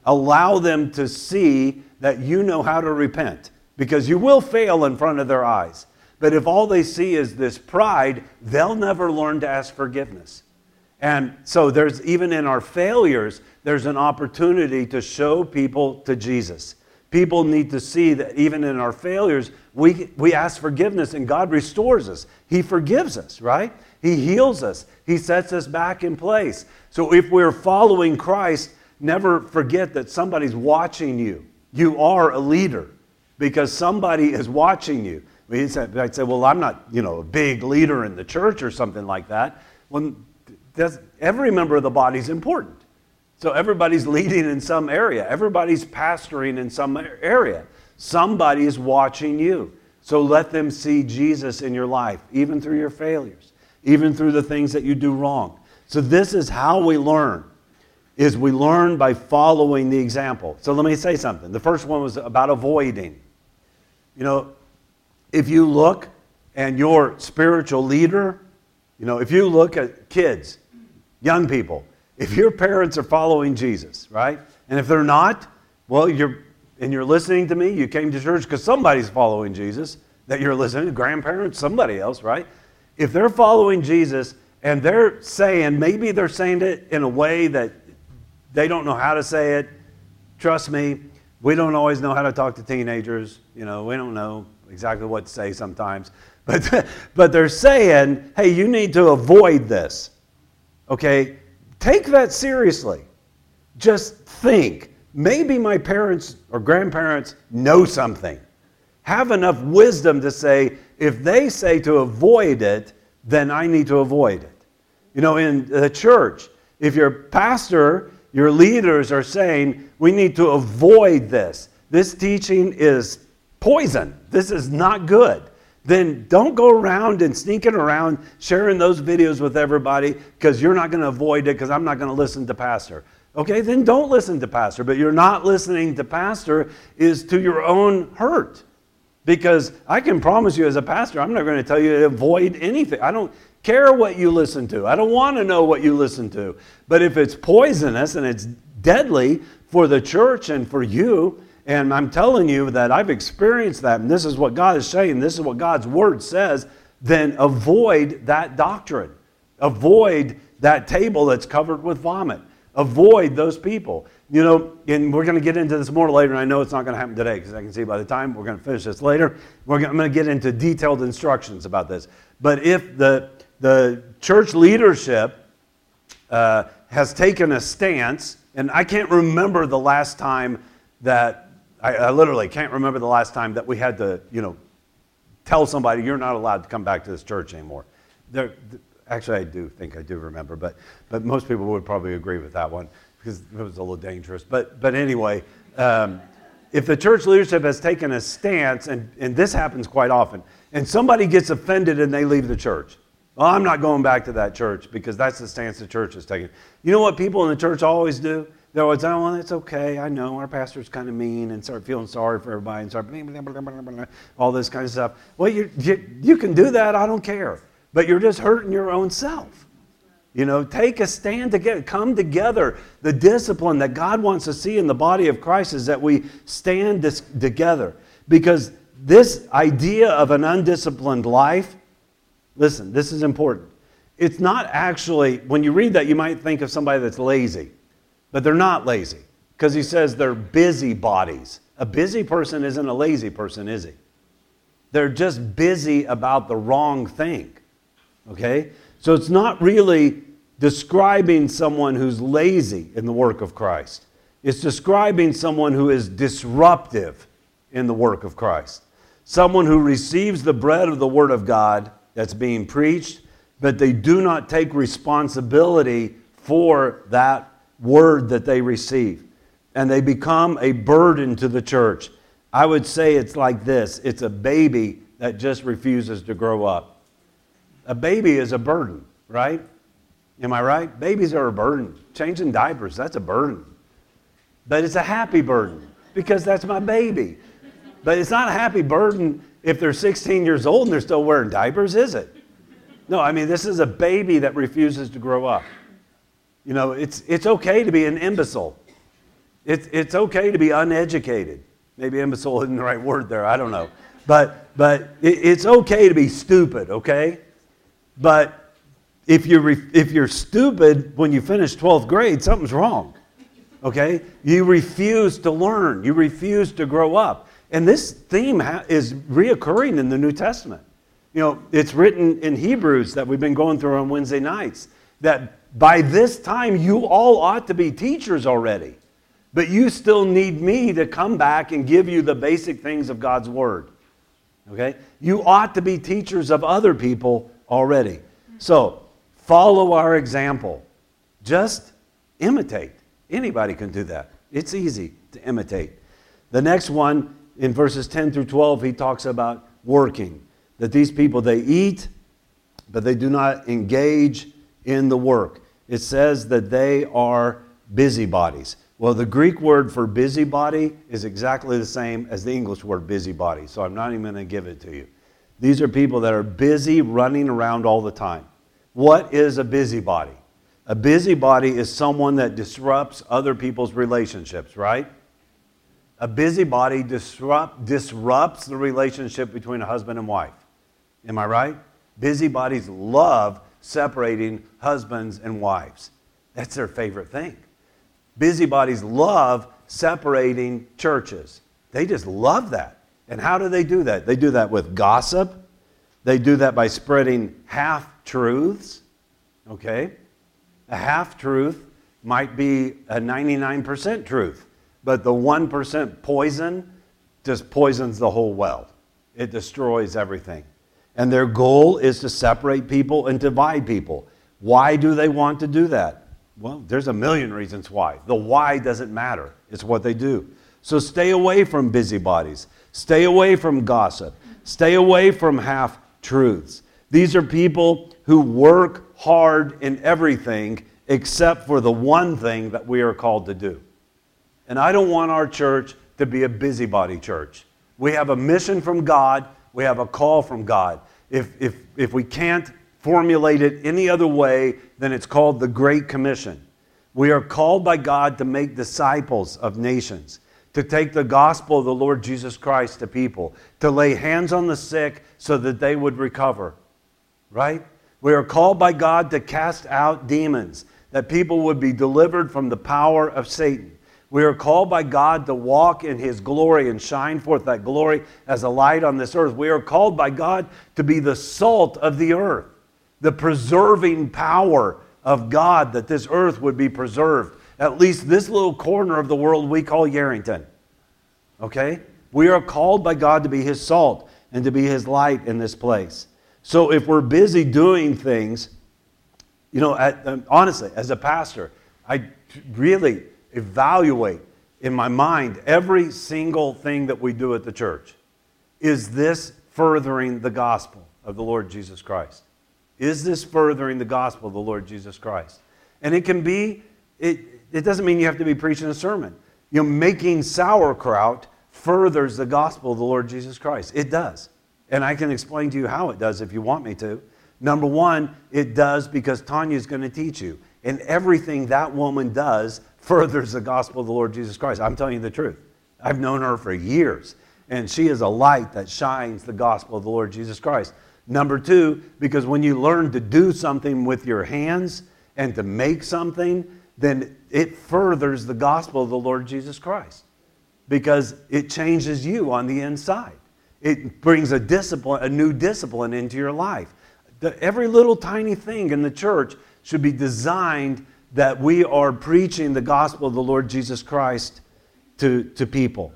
Allow them to see that you know how to repent because you will fail in front of their eyes. But if all they see is this pride, they'll never learn to ask forgiveness. And so there's even in our failures, there's an opportunity to show people to Jesus. People need to see that even in our failures, we, we ask forgiveness and God restores us. He forgives us, right? He heals us. He sets us back in place. So if we're following Christ, never forget that somebody's watching you. You are a leader because somebody is watching you. I'd say, well, I'm not, you know, a big leader in the church or something like that. Well, every member of the body is important. So everybody's leading in some area. Everybody's pastoring in some area. Somebody is watching you. So let them see Jesus in your life, even through your failures, even through the things that you do wrong. So this is how we learn. Is we learn by following the example. So let me say something. The first one was about avoiding. You know, if you look and your spiritual leader, you know, if you look at kids, young people, if your parents are following Jesus, right? And if they're not, well, you're and you're listening to me, you came to church because somebody's following Jesus, that you're listening to, grandparents, somebody else, right? If they're following Jesus and they're saying, maybe they're saying it in a way that they don't know how to say it, trust me, we don't always know how to talk to teenagers. You know, we don't know exactly what to say sometimes. But, [laughs] but they're saying, hey, you need to avoid this. Okay? Take that seriously. just think maybe my parents or grandparents know something. Have enough wisdom to say, if they say to avoid it, then I need to avoid it. You know, in the church, if your pastor, your leaders are saying, we need to avoid this, this teaching is poison, this is not good, then don't go around and sneaking around sharing those videos with everybody because you're not going to avoid it because I'm not going to listen to pastor. Okay, then don't listen to pastor. But you're not listening to pastor is to your own hurt. Because I can promise you as a pastor, I'm not going to tell you to avoid anything. I don't care what you listen to. I don't want to know what you listen to. But if it's poisonous and it's deadly for the church and for you, and I'm telling you that I've experienced that, and this is what God is saying, this is what God's word says, then avoid that doctrine. Avoid that table that's covered with vomit. Avoid those people. You know, and we're going to get into this more later, and I know it's not going to happen today because I can see by the time we're going to finish this later, we're going, I'm going to get into detailed instructions about this. But if the, the church leadership uh, has taken a stance, and I can't remember the last time that I, I, literally can't remember the last time that we had to, you know, tell somebody you're not allowed to come back to this church anymore. There, actually, I do think I do remember, but, but most people would probably agree with that one because it was a little dangerous. But, but anyway, um, if the church leadership has taken a stance, and, and this happens quite often, and somebody gets offended and they leave the church. Well, I'm not going back to that church because that's the stance the church is taking. You know what people in the church always do? They're always, oh, it's okay. I know our pastor's kind of mean and start feeling sorry for everybody and start all this kind of stuff. Well, you, you, you can do that. I don't care. But you're just hurting your own self. You know, take a stand together, come together. The discipline that God wants to see in the body of Christ is that we stand this, together. Because this idea of an undisciplined life, listen, this is important. It's not actually, when you read that, you might think of somebody that's lazy. But they're not lazy because he says they're busy bodies. A busy person isn't a lazy person, is he? They're just busy about the wrong thing. Okay? So it's not really describing someone who's lazy in the work of Christ. It's describing someone who is disruptive in the work of Christ. Someone who receives the bread of the Word of God that's being preached, but they do not take responsibility for that word that they receive. And they become a burden to the church. I would say it's like this it's a baby that just refuses to grow up. A baby is a burden, right? Am I right? Babies are a burden. Changing diapers, that's a burden. But it's a happy burden because that's my baby. But it's not a happy burden if they're 16 years old and they're still wearing diapers, is it? No, I mean, this is a baby that refuses to grow up. You know, it's, it's okay to be an imbecile. It's, it's okay to be uneducated. Maybe imbecile isn't the right word there, I don't know. But, but it, it's okay to be stupid, okay? But if you're, if you're stupid when you finish 12th grade, something's wrong, okay? You refuse to learn, you refuse to grow up. And this theme ha- is reoccurring in the New Testament. You know, it's written in Hebrews that we've been going through on Wednesday nights that by this time, you all ought to be teachers already. But you still need me to come back and give you the basic things of God's Word. Okay? You ought to be teachers of other people already. So, follow our example. Just imitate. Anybody can do that. It's easy to imitate. The next one, in verses 10 through 12, he talks about working. That these people, they eat, but they do not engage in the work. It says that they are busybodies. Well, the Greek word for busybody is exactly the same as the English word busybody, so I'm not even going to give it to you. These are people that are busy running around all the time. What is a busybody? A busybody is someone that disrupts other people's relationships, right? A busybody disrupt, disrupts the relationship between a husband and wife. Am I right? Busybodies love separating husbands and wives. That's their favorite thing. Busybodies love separating churches. They just love that. And how do they do that? They do that with gossip. They do that by spreading half truths. Okay? A half truth might be a 99% truth, but the 1% poison just poisons the whole well. It destroys everything. And their goal is to separate people and divide people. Why do they want to do that? Well, there's a million reasons why. The why doesn't matter, it's what they do. So stay away from busybodies, stay away from gossip, stay away from half truths. These are people who work hard in everything except for the one thing that we are called to do. And I don't want our church to be a busybody church. We have a mission from God, we have a call from God. If, if, if we can't formulate it any other way, then it's called the Great Commission. We are called by God to make disciples of nations, to take the gospel of the Lord Jesus Christ to people, to lay hands on the sick so that they would recover. Right? We are called by God to cast out demons, that people would be delivered from the power of Satan. We are called by God to walk in His glory and shine forth that glory as a light on this earth. We are called by God to be the salt of the earth, the preserving power of God that this earth would be preserved. At least this little corner of the world we call Yerington. Okay? We are called by God to be His salt and to be His light in this place. So if we're busy doing things, you know, at, um, honestly, as a pastor, I really evaluate in my mind every single thing that we do at the church. Is this furthering the gospel of the Lord Jesus Christ? Is this furthering the gospel of the Lord Jesus Christ? And it can be, it, it doesn't mean you have to be preaching a sermon. You know, making sauerkraut furthers the gospel of the Lord Jesus Christ. It does. And I can explain to you how it does if you want me to. Number one, it does because Tanya's going to teach you. And everything that woman does furthers the gospel of the Lord Jesus Christ. I'm telling you the truth. I've known her for years, and she is a light that shines the gospel of the Lord Jesus Christ. Number two, because when you learn to do something with your hands and to make something, then it furthers the gospel of the Lord Jesus Christ because it changes you on the inside. It brings a discipline, a new discipline into your life. The, every little tiny thing in the church should be designed that we are preaching the gospel of the Lord Jesus Christ to, to people.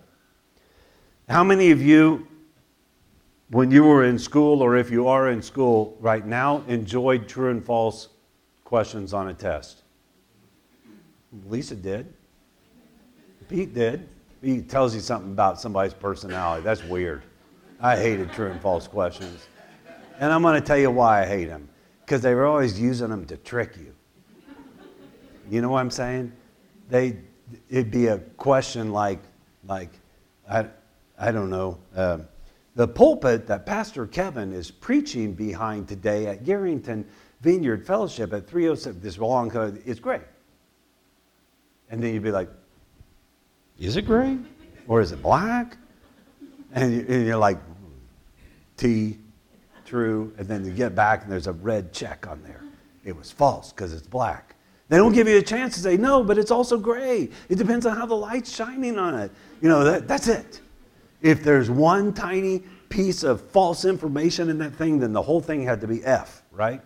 How many of you, when you were in school, or if you are in school right now, enjoyed true and false questions on a test? Lisa did. Pete did. He tells you something about somebody's personality. That's weird. I hated true and false questions. And I'm going to tell you why I hate them. Because they were always using them to trick you. You know what I'm saying? They, it'd be a question like, like I, I don't know, uh, the pulpit that Pastor Kevin is preaching behind today at Yerington Vineyard Fellowship at 307, this long, it's gray. And then you'd be like, is it gray? Or is it black? And you're like, T, true. And then you get back and there's a red check on there. It was false because it's black. They don't give you a chance to say, no, but it's also gray. It depends on how the light's shining on it. You know, that, that's it. If there's one tiny piece of false information in that thing, then the whole thing had to be F, right?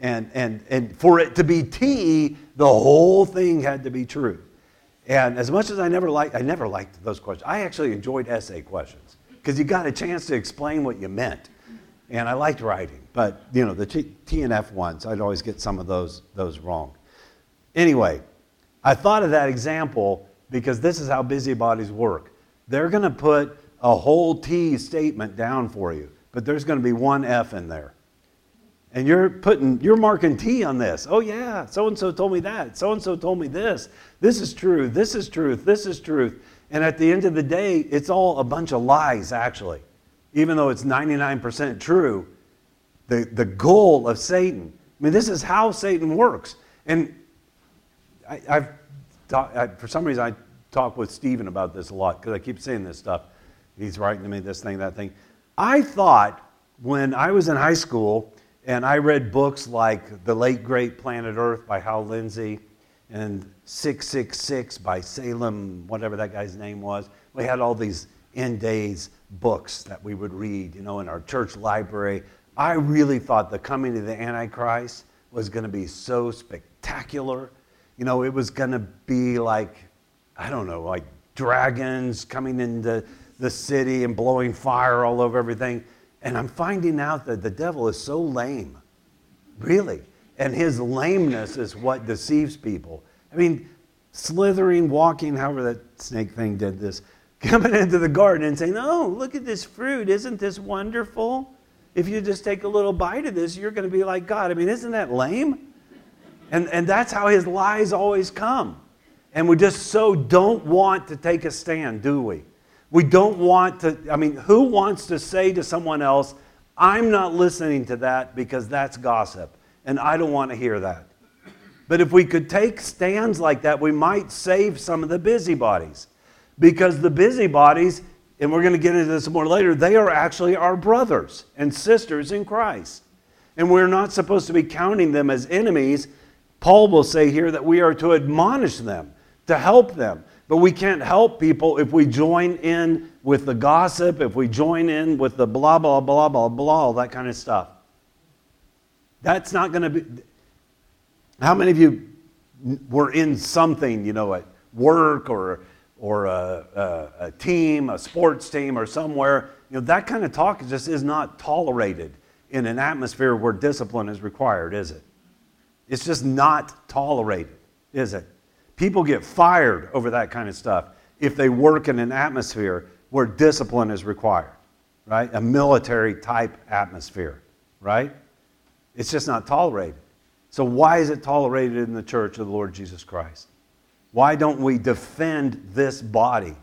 And, and, and for it to be T, the whole thing had to be true. And as much as I never liked, I never liked those questions. I actually enjoyed essay questions because you got a chance to explain what you meant. And I liked writing, but you know the T, T and F ones, I'd always get some of those those wrong. Anyway, I thought of that example because this is how busybodies work. They're going to put a whole T statement down for you, but there's going to be one F in there. And you're putting, you're marking T on this. Oh, yeah, so and so told me that. So and so told me this. This is true. This is truth. This is truth. And at the end of the day, it's all a bunch of lies, actually. Even though it's 99% true, the, the goal of Satan, I mean, this is how Satan works. And I, have for some reason, I talk with Stephen about this a lot because I keep saying this stuff. He's writing to me this thing, that thing. I thought when I was in high school and I read books like The Late Great Planet Earth by Hal Lindsey and 666 by Salem, whatever that guy's name was. We had all these end days books that we would read, you know, in our church library. I really thought the coming of the Antichrist was going to be so spectacular you know, it was going to be like, I don't know, like dragons coming into the city and blowing fire all over everything. And I'm finding out that the devil is so lame, really. And his lameness is what deceives people. I mean, slithering, walking, however that snake thing did this, [laughs] coming into the garden and saying, Oh, look at this fruit. Isn't this wonderful? If you just take a little bite of this, you're going to be like God. I mean, isn't that lame? And, and that's how his lies always come. And we just so don't want to take a stand, do we? We don't want to, I mean, who wants to say to someone else, I'm not listening to that because that's gossip, and I don't want to hear that. But if we could take stands like that, we might save some of the busybodies. Because the busybodies, and we're going to get into this more later, they are actually our brothers and sisters in Christ. And we're not supposed to be counting them as enemies. Paul will say here that we are to admonish them, to help them. But we can't help people if we join in with the gossip, if we join in with the blah, blah, blah, blah, blah, all that kind of stuff. That's not going to be. How many of you were in something, you know, at work or, or a, a, a team, a sports team, or somewhere? You know, that kind of talk just is not tolerated in an atmosphere where discipline is required, is it? It's just not tolerated, is it? People get fired over that kind of stuff if they work in an atmosphere where discipline is required, right? A military type atmosphere, right? It's just not tolerated. So, why is it tolerated in the church of the Lord Jesus Christ? Why don't we defend this body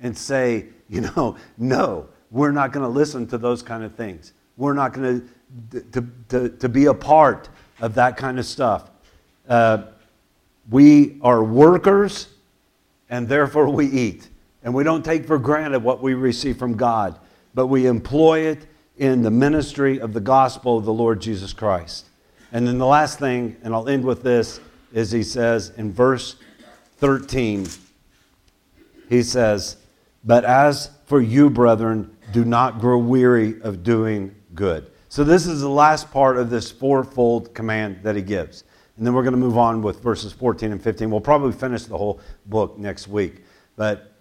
and say, you know, [laughs] no, we're not going to listen to those kind of things. We're not going to, to, to, be a part of that kind of stuff. Uh, we are workers and therefore we eat. And we don't take for granted what we receive from God, but we employ it in the ministry of the gospel of the Lord Jesus Christ. And then the last thing, and I'll end with this, is he says in verse 13, he says, But as for you, brethren, do not grow weary of doing good. So, this is the last part of this fourfold command that he gives. And then we're going to move on with verses 14 and 15. We'll probably finish the whole book next week. But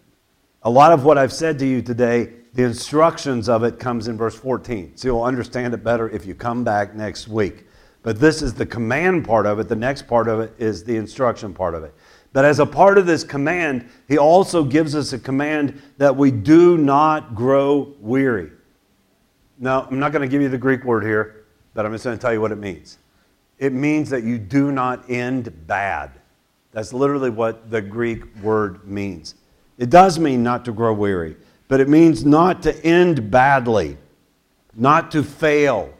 a lot of what I've said to you today, the instructions of it comes in verse 14. So you'll understand it better if you come back next week. But this is the command part of it. The next part of it is the instruction part of it. But as a part of this command, he also gives us a command that we do not grow weary. Now, I'm not going to give you the Greek word here, but I'm just going to tell you what it means it means that you do not end bad. That's literally what the Greek word means. It does mean not to grow weary, but it means not to end badly, not to fail,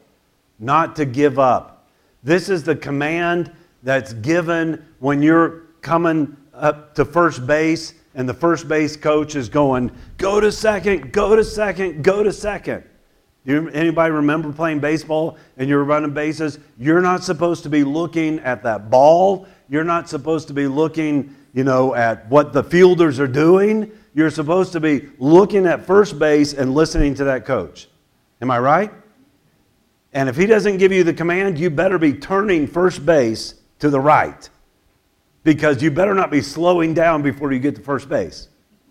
not to give up. This is the command that's given when you're coming up to first base and the first base coach is going, go to second, go to second, go to second. You, anybody remember playing baseball and you're running bases? You're not supposed to be looking at that ball. You're not supposed to be looking, you know, at what the fielders are doing. You're supposed to be looking at first base and listening to that coach. Am I right? And if he doesn't give you the command, you better be turning first base to the right because you better not be slowing down before you get to first base.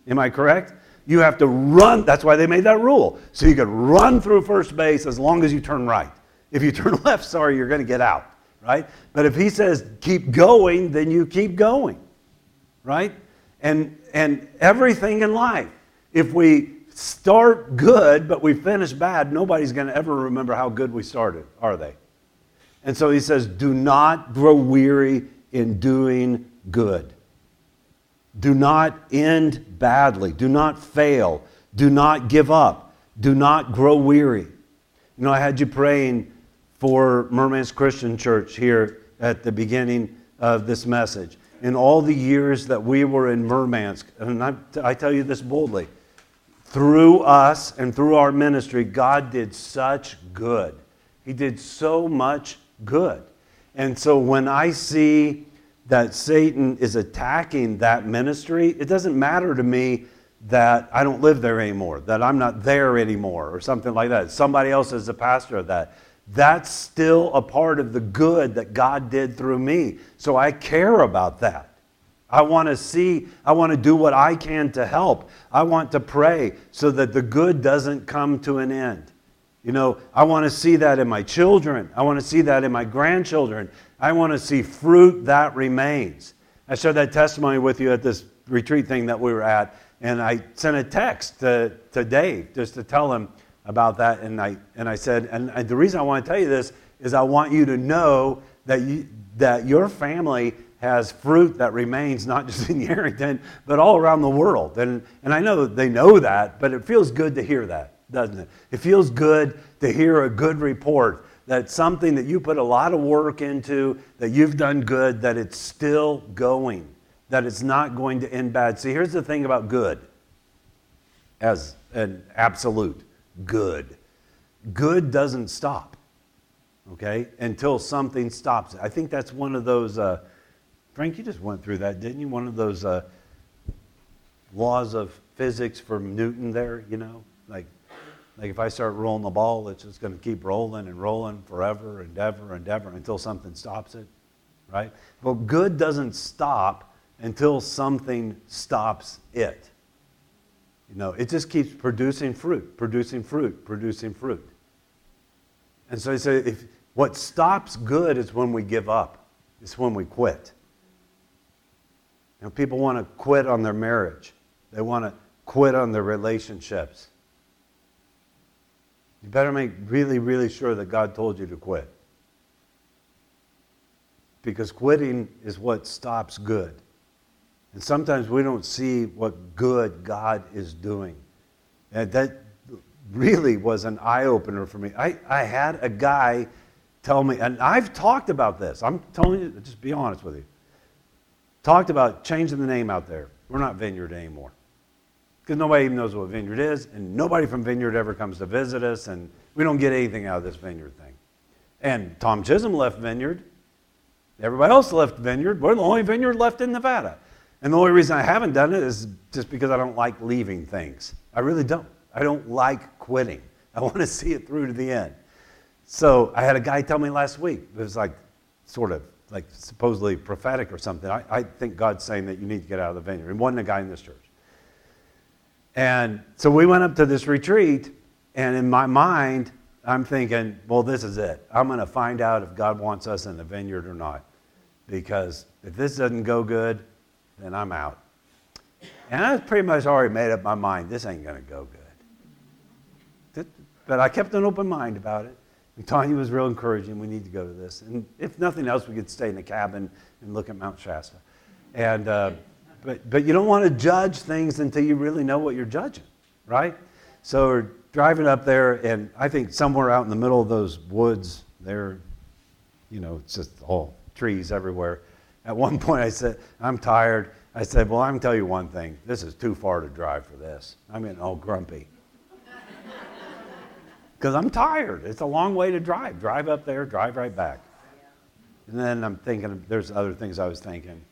Am I correct? You have to run. That's why they made that rule. So you could run through first base as long as you turn right. If you [laughs] turn left, sorry, you're going to get out, right? But if he says keep going, then you keep going, right? And, and everything in life, if we start good but we finish bad, nobody's going to ever remember how good we started, are they? And so he says, do not grow weary in doing good. Do not end badly. Do not fail. Do not give up. Do not grow weary. You know, I had you praying for Murmansk Christian Church here at the beginning of this message. In all the years that we were in Murmansk, and I, I tell you this boldly, through us and through our ministry, God did such good. He did so much good. And so when I see that Satan is attacking that ministry, it doesn't matter to me that I don't live there anymore, that I'm not there anymore, or something like that. Somebody else is the pastor of that. That's still a part of the good that God did through me. So I care about that. I want to see, I want to do what I can to help. I want to pray so that the good doesn't come to an end. You know, I want to see that in my children. I want to see that in my grandchildren. I want to see fruit that remains. I shared that testimony with you at this retreat thing that we were at, and I sent a text to, to Dave just to tell him about that. And I, and I said, and, the reason I want to tell you this is I want you to know that, you, that your family has fruit that remains not just [laughs] in Yerington, but all around the world. And, and I know they know that, but it feels good to hear that, doesn't it? It feels good to hear a good report that something that you put a lot of work into, that you've done good, that it's still going, that it's not going to end bad. See, here's the thing about good as an absolute good good doesn't stop, okay, until something stops. I think that's one of those. Uh, Frank, you just went through that, didn't you? One of those uh, laws of physics from Newton there, you know? Like, like if I start rolling the ball, it's just going to keep rolling and rolling forever and ever and ever until something stops it, right? Well, good doesn't stop until something stops it. You know, it just keeps producing fruit, producing fruit, producing fruit. And so I say, if what stops good is when we give up, it's when we quit. You know, people want to quit on their marriage. They want to quit on their relationships. You better make really, really sure that God told you to quit. Because quitting is what stops good. And sometimes we don't see what good God is doing. And that really was an eye opener for me. I, I had a guy tell me, and I've talked about this. I'm telling you, just be honest with you talked about changing the name out there. We're not Vineyard anymore. Because nobody even knows what Vineyard is, and nobody from Vineyard ever comes to visit us, and we don't get anything out of this Vineyard thing. And Tom Chisholm left Vineyard. Everybody else left Vineyard. We're the only Vineyard left in Nevada. And the only reason I haven't done it is just because I don't like leaving things. I really don't. I don't like quitting. [laughs] I want to see it through to the end. So I had a guy tell me last week, it was like sort of like supposedly prophetic or something. I, I think God's saying that you need to get out of the vineyard. And wasn't a guy in this church. And so we went up to this retreat, and in my mind, I'm thinking, well, this is it. I'm going to find out if God wants us in the vineyard or not. Because if this doesn't go good, then I'm out. And I pretty much already made up my mind this ain't going to go good. But I kept an open mind about it. And Tanya was real encouraging. We need to go to this. And if nothing else, we could stay in the cabin and look at Mount Shasta. And, uh, but, but you don't want to judge things until you really know what you're judging, right? So we're driving up there, and I think somewhere out in the middle of those woods, there, you know, it's just all trees everywhere. At one [laughs] point, I said, I'm tired. I said, Well, I can tell you one thing. This is too far to drive for this. I'm getting all grumpy [laughs] because I'm tired. It's a long way to drive. Drive up there, drive right back. And then I'm thinking, there's other things I was thinking.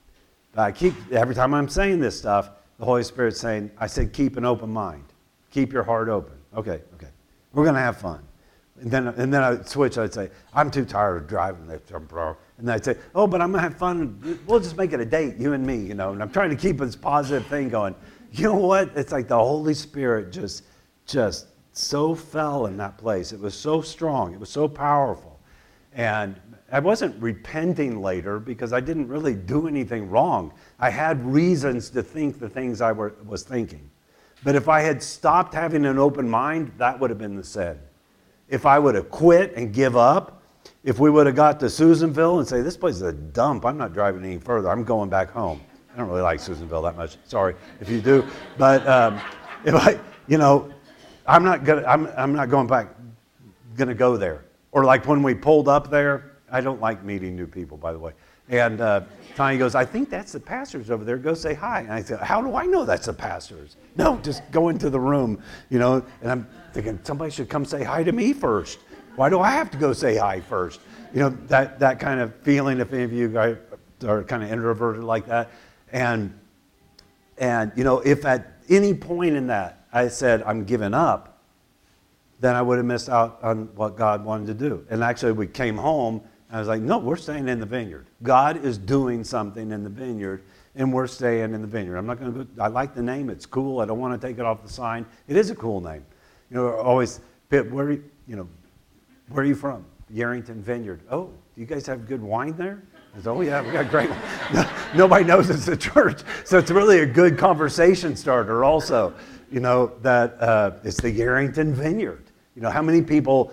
But I keep, every time I'm saying this stuff, the Holy Spirit's saying, I said, keep an open mind. Keep your heart open. Okay, okay. We're going to have fun. And then, and then I'd switch. I'd say, I'm too tired of driving. And I'd say, oh, but I'm going to have fun. We'll just make it a date, you and me, you know. And I'm trying to keep this positive thing going. You know what? It's like the Holy Spirit just, just so fell in that place. It was so strong, it was so powerful. And I wasn't repenting later because I didn't really do anything wrong. I had reasons to think the things I were, was thinking. But if I had stopped having an open mind, that would have been the sin. If I would have quit and give up, if we would have got to Susanville and say, this place is a dump, I'm not driving any further, I'm going back home. I don't really like Susanville that much. Sorry if you do. But um, [laughs] if I, you know, I'm not gonna, I'm, I'm not going back, gonna go there. Or like when we pulled up there, I don't like meeting new people, by the way. And uh, Tanya goes, I think that's the pastors over there. Go say hi. And I said, How do I know that's the pastors? No, just go into the room, you know. And I'm thinking, somebody should come say hi to me first. Why do I have to go say hi first? You know, that, that kind of feeling, if any of you guys are kind of introverted like that. And, and, you know, if at any point in that I said, I'm giving up, then I would have missed out on what God wanted to do. And actually, we came home, I was like, no, we're staying in the vineyard. God is doing something in the vineyard, and we're staying in the vineyard. I'm not going to go, I like the name, it's cool. I don't want to take it off the sign. It is a cool name. You know, always, Pip, where, are you you know, where are you from? Yerington Vineyard. Oh, do you guys have good wine there? Said, oh, yeah, we got great wine. [laughs] Nobody knows it's a church. So it's really a good conversation starter, also, you know, that uh, it's the Yerington Vineyard. You know, how many people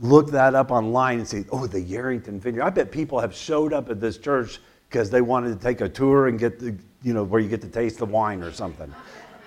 look that up online and say, oh, the Yerington Vineyard? I bet people have showed up at this church because they wanted to take a tour and get the, you know, where you get to taste the wine or something.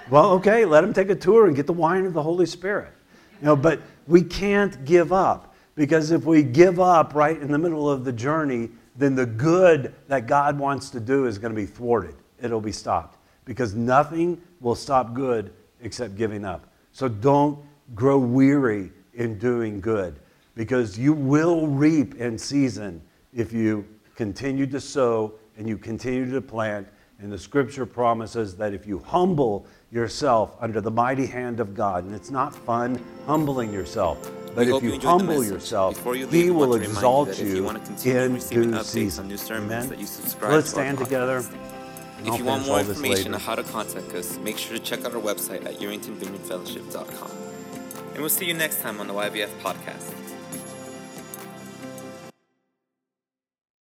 Well, okay, let them take a tour and get the wine of the Holy Spirit. You know, but we can't give up because if we give up right in the middle of the journey, then the good that God wants to do is going to be thwarted. It'll be stopped because nothing will stop good except giving up. So don't grow weary in doing good because you will reap in season if you continue to sow and you continue to plant. And the scripture promises that if you humble yourself under the mighty hand of God, and it's not fun humbling yourself, but We if hope you humble yourself, you leave, He will you exalt you you want to continue in due season. on new Amen. that you subscribe Let's stand together. and If you want more information later. on how to contact us, make sure to check out our website at YeringtonVineyardFellowship.com. And we'll see you next time on the YVF podcast.